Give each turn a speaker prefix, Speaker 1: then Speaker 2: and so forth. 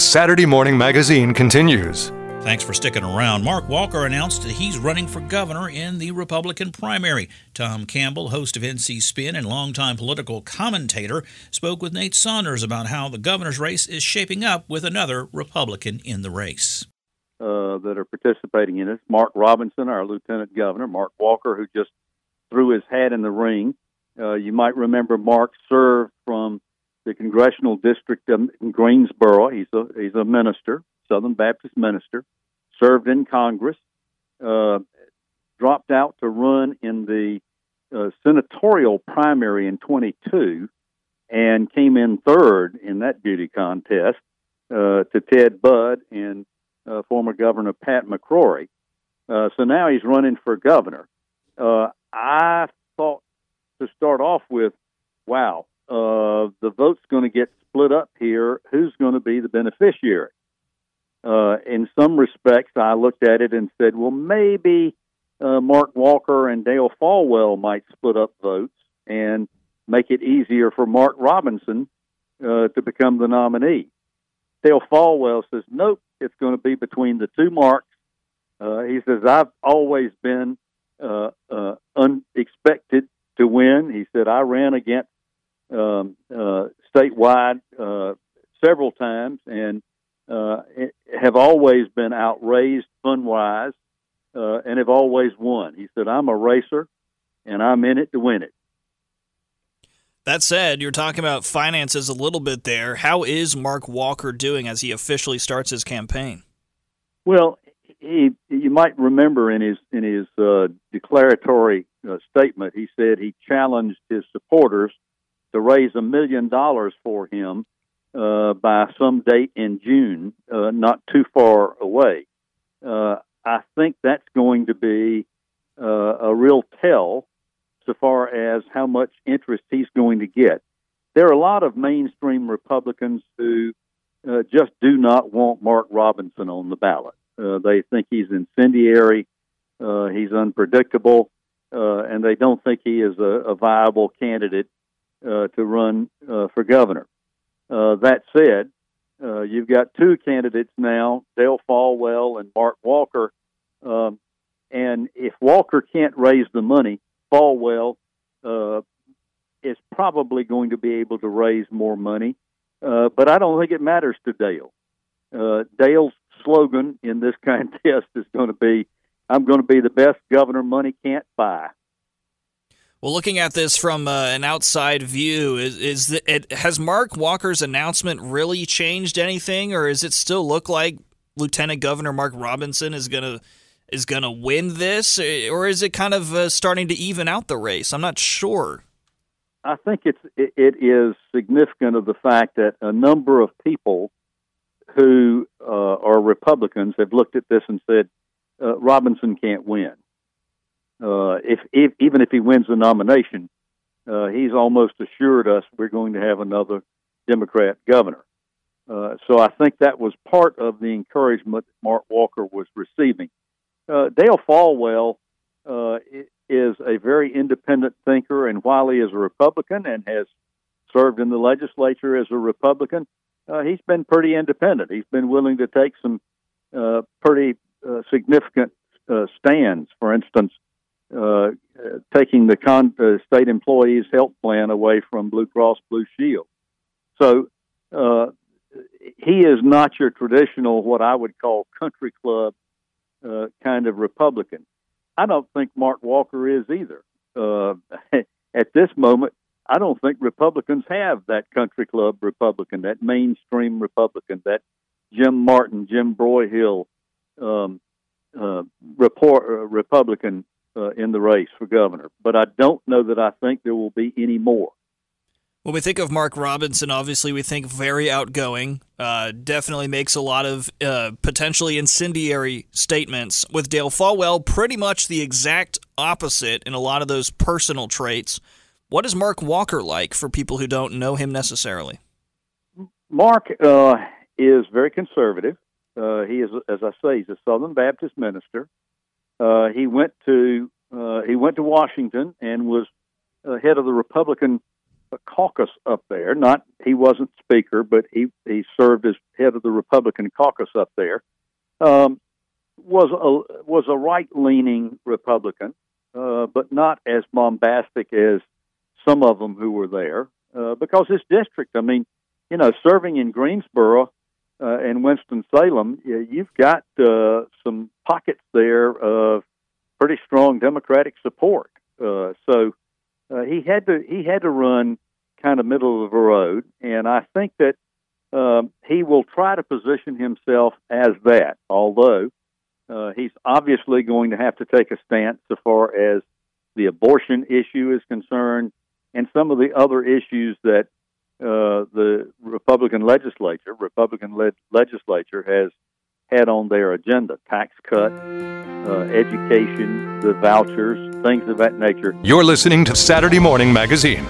Speaker 1: Saturday Morning Magazine continues.
Speaker 2: Thanks for sticking around. Mark Walker announced that he's running for governor in the Republican primary. Tom Campbell, host of NC Spin and longtime political commentator, spoke with Nate Saunders about how the governor's race is shaping up with another Republican in the race.
Speaker 3: Uh, that are participating in it. Mark Robinson, our lieutenant governor, Mark Walker, who just threw his hat in the ring. Uh, you might remember Mark served from the congressional district in Greensboro. He's a he's a minister, Southern Baptist minister, served in Congress, uh, dropped out to run in the uh, senatorial primary in 22, and came in third in that beauty contest uh, to Ted Budd and uh, former Governor Pat McCrory. Uh, so now he's running for governor. Uh, I thought to start off with, wow, the vote's going to get split up here. Who's going to be the beneficiary? Uh, in some respects, I looked at it and said, well, maybe uh, Mark Walker and Dale Folwell might split up votes and make it easier for Mark Robinson uh, to become the nominee. Dale Folwell says, nope, it's going to be between the two marks. Uh, he says, I've always been uh, uh, unexpected to win. He said, I ran against um, uh, statewide uh, several times and uh, have always been outraised fun wise uh, and have always won. He said, I'm a racer and I'm in it to win it.
Speaker 4: That said, you're talking about finances a little bit there. How is Mark Walker doing as he officially starts his campaign?
Speaker 3: Well, he, you might remember in his in his uh, declaratory uh, statement, he said he challenged his supporters to raise a million dollars for him uh, by some date in June, uh, not too far away. Uh, I think that's going to be uh, a real tell so far as how much interest he's going to get. There are a lot of mainstream Republicans who uh, just do not want Mark Robinson on the ballot. Uh, they think he's incendiary, he's unpredictable, and they don't think he is a, a viable candidate uh, to run uh, for governor. Uh, that said, uh, you've got two candidates now, Dale Folwell and Mark Walker. Um, and if Walker can't raise the money, Folwell uh, is probably going to be able to raise more money. Uh, but I don't think it matters to Dale. Dale's slogan in this contest is going to be, "I'm going to be the best governor money can't buy."
Speaker 4: Well, looking at this from uh, an outside view, is, is the, it, has Mark Walker's announcement really changed anything, or does it still look like Lieutenant Governor Mark Robinson is gonna is gonna win this, or is it kind of uh, starting to even out the race? I'm not sure.
Speaker 3: I think it's it, it is significant of the fact that a number of people who uh, are Republicans have looked at this and said uh, Robinson can't win uh, if, if even if he wins the nomination, uh, he's almost assured us we're going to have another Democrat governor. Uh, so I think that was part of the encouragement Mark Walker was receiving. Uh, Dale Folwell uh, is a very independent thinker, and while he is a Republican and has served in the legislature as a Republican, uh, he's been pretty independent. He's been willing to take some uh, pretty uh, significant stands. For instance, uh, taking the con- uh, state employees' health plan away from Blue Cross Blue Shield. So uh, he is not your traditional, what I would call country club uh, kind of Republican. I don't think Mark Walker is either. Uh, at this moment, I don't think Republicans have that country club Republican, that mainstream Republican, that Jim Martin, Jim Broyhill um, report, Republican uh, in the race for governor. But I don't know that I think there will be any more.
Speaker 4: When we think of Mark Robinson, obviously we think very outgoing. Uh, definitely makes a lot of uh, potentially incendiary statements. With Dale Folwell, pretty much the exact opposite in a lot of those personal traits. What is Mark Walker like for people who don't know him necessarily?
Speaker 3: Mark uh, is very conservative. Uh, he is, as I say, he's a Southern Baptist minister. Uh, he went to uh, he went to Washington and was uh, head of the Republican caucus up there. Not he wasn't speaker, but he he served as head of the Republican caucus up there. Um, was a was a right leaning Republican, uh, but not as bombastic as some of them who were there. Uh, because his district, I mean, you know, serving in Greensboro uh, and Winston Salem, you've got uh, some pockets there of pretty strong Democratic support. Uh, so uh, he had to he had to run kind of middle of the road, and I think that um, he will try to position himself as that. Although uh, he's obviously going to have to take a stance so far as the abortion issue is concerned, and some of the other issues that uh, the Republican legislature, Republican-led legislature, has had on their agenda: tax cut, uh, education, the vouchers, things of that nature.
Speaker 1: You're listening to Saturday Morning Magazine.